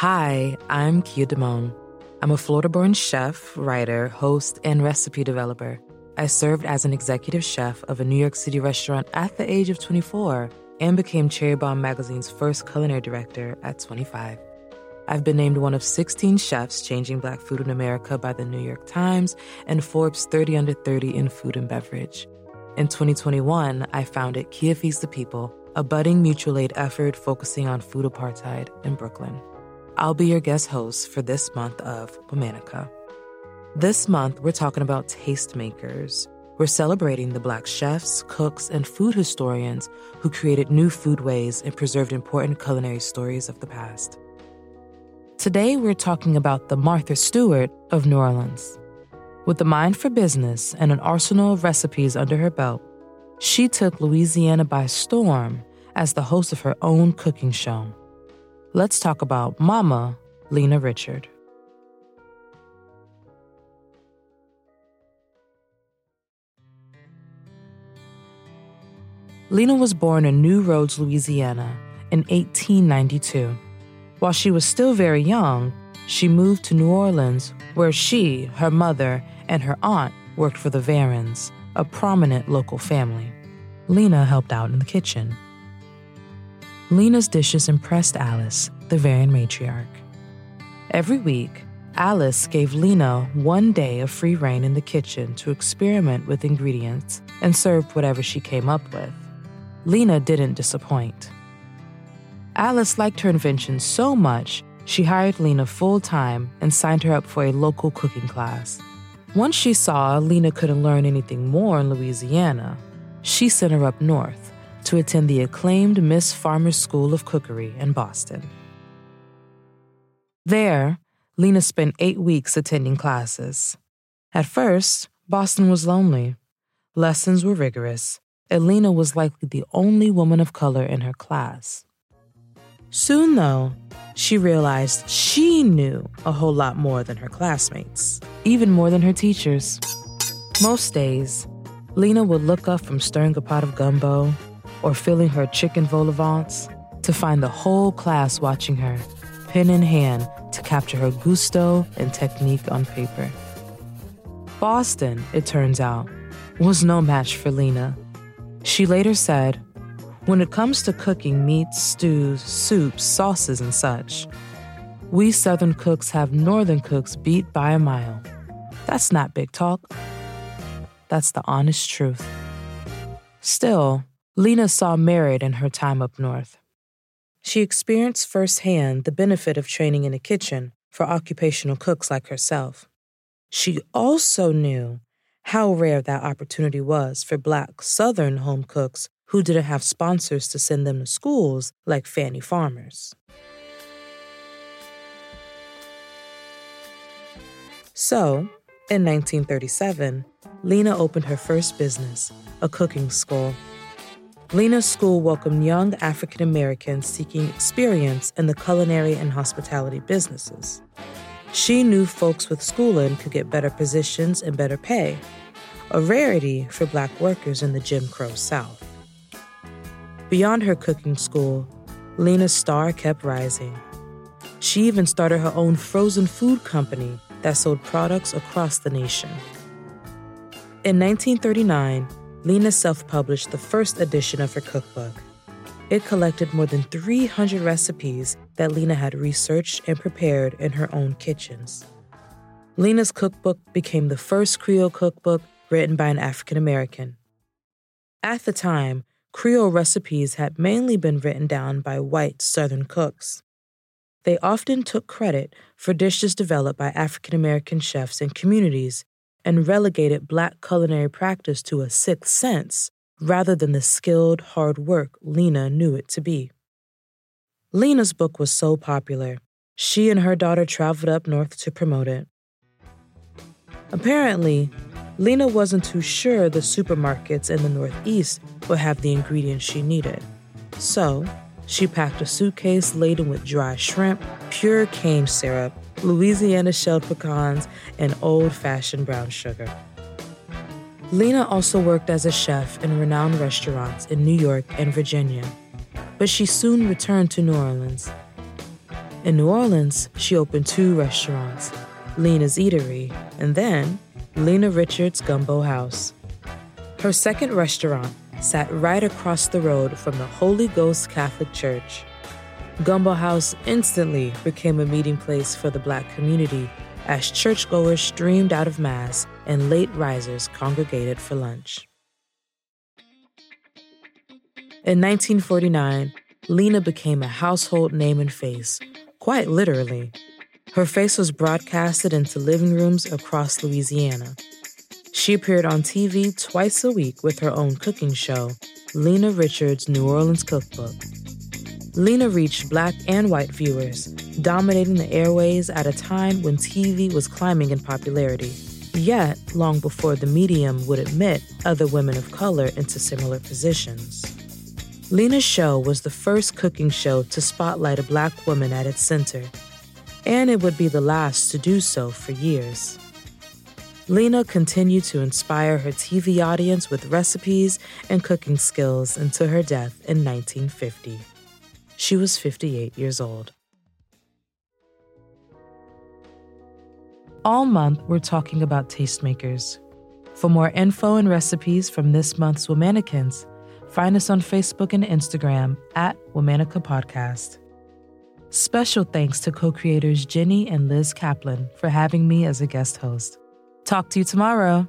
Hi, I'm Kia Damon. I'm a Florida born chef, writer, host, and recipe developer. I served as an executive chef of a New York City restaurant at the age of 24 and became Cherry Bomb magazine's first culinary director at 25. I've been named one of 16 chefs changing black food in America by the New York Times and Forbes 30 under 30 in food and beverage. In 2021, I founded Kia Feeds the People, a budding mutual aid effort focusing on food apartheid in Brooklyn. I'll be your guest host for this month of Womanica. This month, we're talking about tastemakers. We're celebrating the Black chefs, cooks, and food historians who created new foodways and preserved important culinary stories of the past. Today, we're talking about the Martha Stewart of New Orleans. With a mind for business and an arsenal of recipes under her belt, she took Louisiana by storm as the host of her own cooking show. Let's talk about Mama Lena Richard. Lena was born in New Roads, Louisiana in 1892. While she was still very young, she moved to New Orleans, where she, her mother, and her aunt worked for the Vairins, a prominent local family. Lena helped out in the kitchen. Lena's dishes impressed Alice, the Vairin matriarch. Every week, Alice gave Lena one day of free reign in the kitchen to experiment with ingredients and served whatever she came up with. Lena didn't disappoint. Alice liked her invention so much, she hired Lena full time and signed her up for a local cooking class. Once she saw Lena couldn't learn anything more in Louisiana, she sent her up north to attend the acclaimed Miss Farmer's School of Cookery in Boston. There, Lena spent eight weeks attending classes. At first, Boston was lonely. Lessons were rigorous, and Lena was likely the only woman of color in her class. Soon, though, she realized she knew a whole lot more than her classmates, even more than her teachers. Most days, Lena would look up from stirring a pot of gumbo or filling her chicken vol au vents to find the whole class watching her, pen in hand, to capture her gusto and technique on paper. Boston, it turns out, was no match for Lena. She later said, When it comes to cooking meats, stews, soups, sauces, and such, we Southern cooks have Northern cooks beat by a mile. That's not big talk. That's the honest truth. Still, Lena saw merit in her time up north. She experienced firsthand the benefit of training in a kitchen for occupational cooks like herself. She also knew how rare that opportunity was for Black Southern home cooks who didn't have sponsors to send them to schools like Fannie Farmers. So, in 1937, Lena opened her first business, a cooking school Lena's school welcomed young African Americans seeking experience in the culinary and hospitality businesses. She knew folks with schooling could get better positions and better pay, a rarity for black workers in the Jim Crow South. Beyond her cooking school, Lena's star kept rising. She even started her own frozen food company that sold products across the nation. In 1939, Lena self published the first edition of her cookbook. It collected more than 300 recipes that Lena had researched and prepared in her own kitchens. Lena's cookbook became the first Creole cookbook written by an African American. At the time, Creole recipes had mainly been written down by white Southern cooks. They often took credit for dishes developed by African American chefs in communities and relegated black culinary practice to a sixth sense rather than the skilled hard work Lena knew it to be. Lena's book was so popular, she and her daughter traveled up north to promote it. Apparently, Lena wasn't too sure the supermarkets in the Northeast would have the ingredients she needed. So, she packed a suitcase laden with dry shrimp, pure cane syrup, Louisiana shelled pecans, and old fashioned brown sugar. Lena also worked as a chef in renowned restaurants in New York and Virginia, but she soon returned to New Orleans. In New Orleans, she opened two restaurants Lena's Eatery and then Lena Richards Gumbo House. Her second restaurant sat right across the road from the Holy Ghost Catholic Church. Gumbo House instantly became a meeting place for the black community as churchgoers streamed out of Mass and late risers congregated for lunch. In 1949, Lena became a household name and face, quite literally. Her face was broadcasted into living rooms across Louisiana. She appeared on TV twice a week with her own cooking show, Lena Richards' New Orleans Cookbook. Lena reached black and white viewers, dominating the airways at a time when TV was climbing in popularity, yet long before the medium would admit other women of color into similar positions. Lena's show was the first cooking show to spotlight a black woman at its center, and it would be the last to do so for years. Lena continued to inspire her TV audience with recipes and cooking skills until her death in 1950. She was 58 years old. All month, we're talking about tastemakers. For more info and recipes from this month's Womanicans, find us on Facebook and Instagram at Womanica Podcast. Special thanks to co creators Jenny and Liz Kaplan for having me as a guest host. Talk to you tomorrow.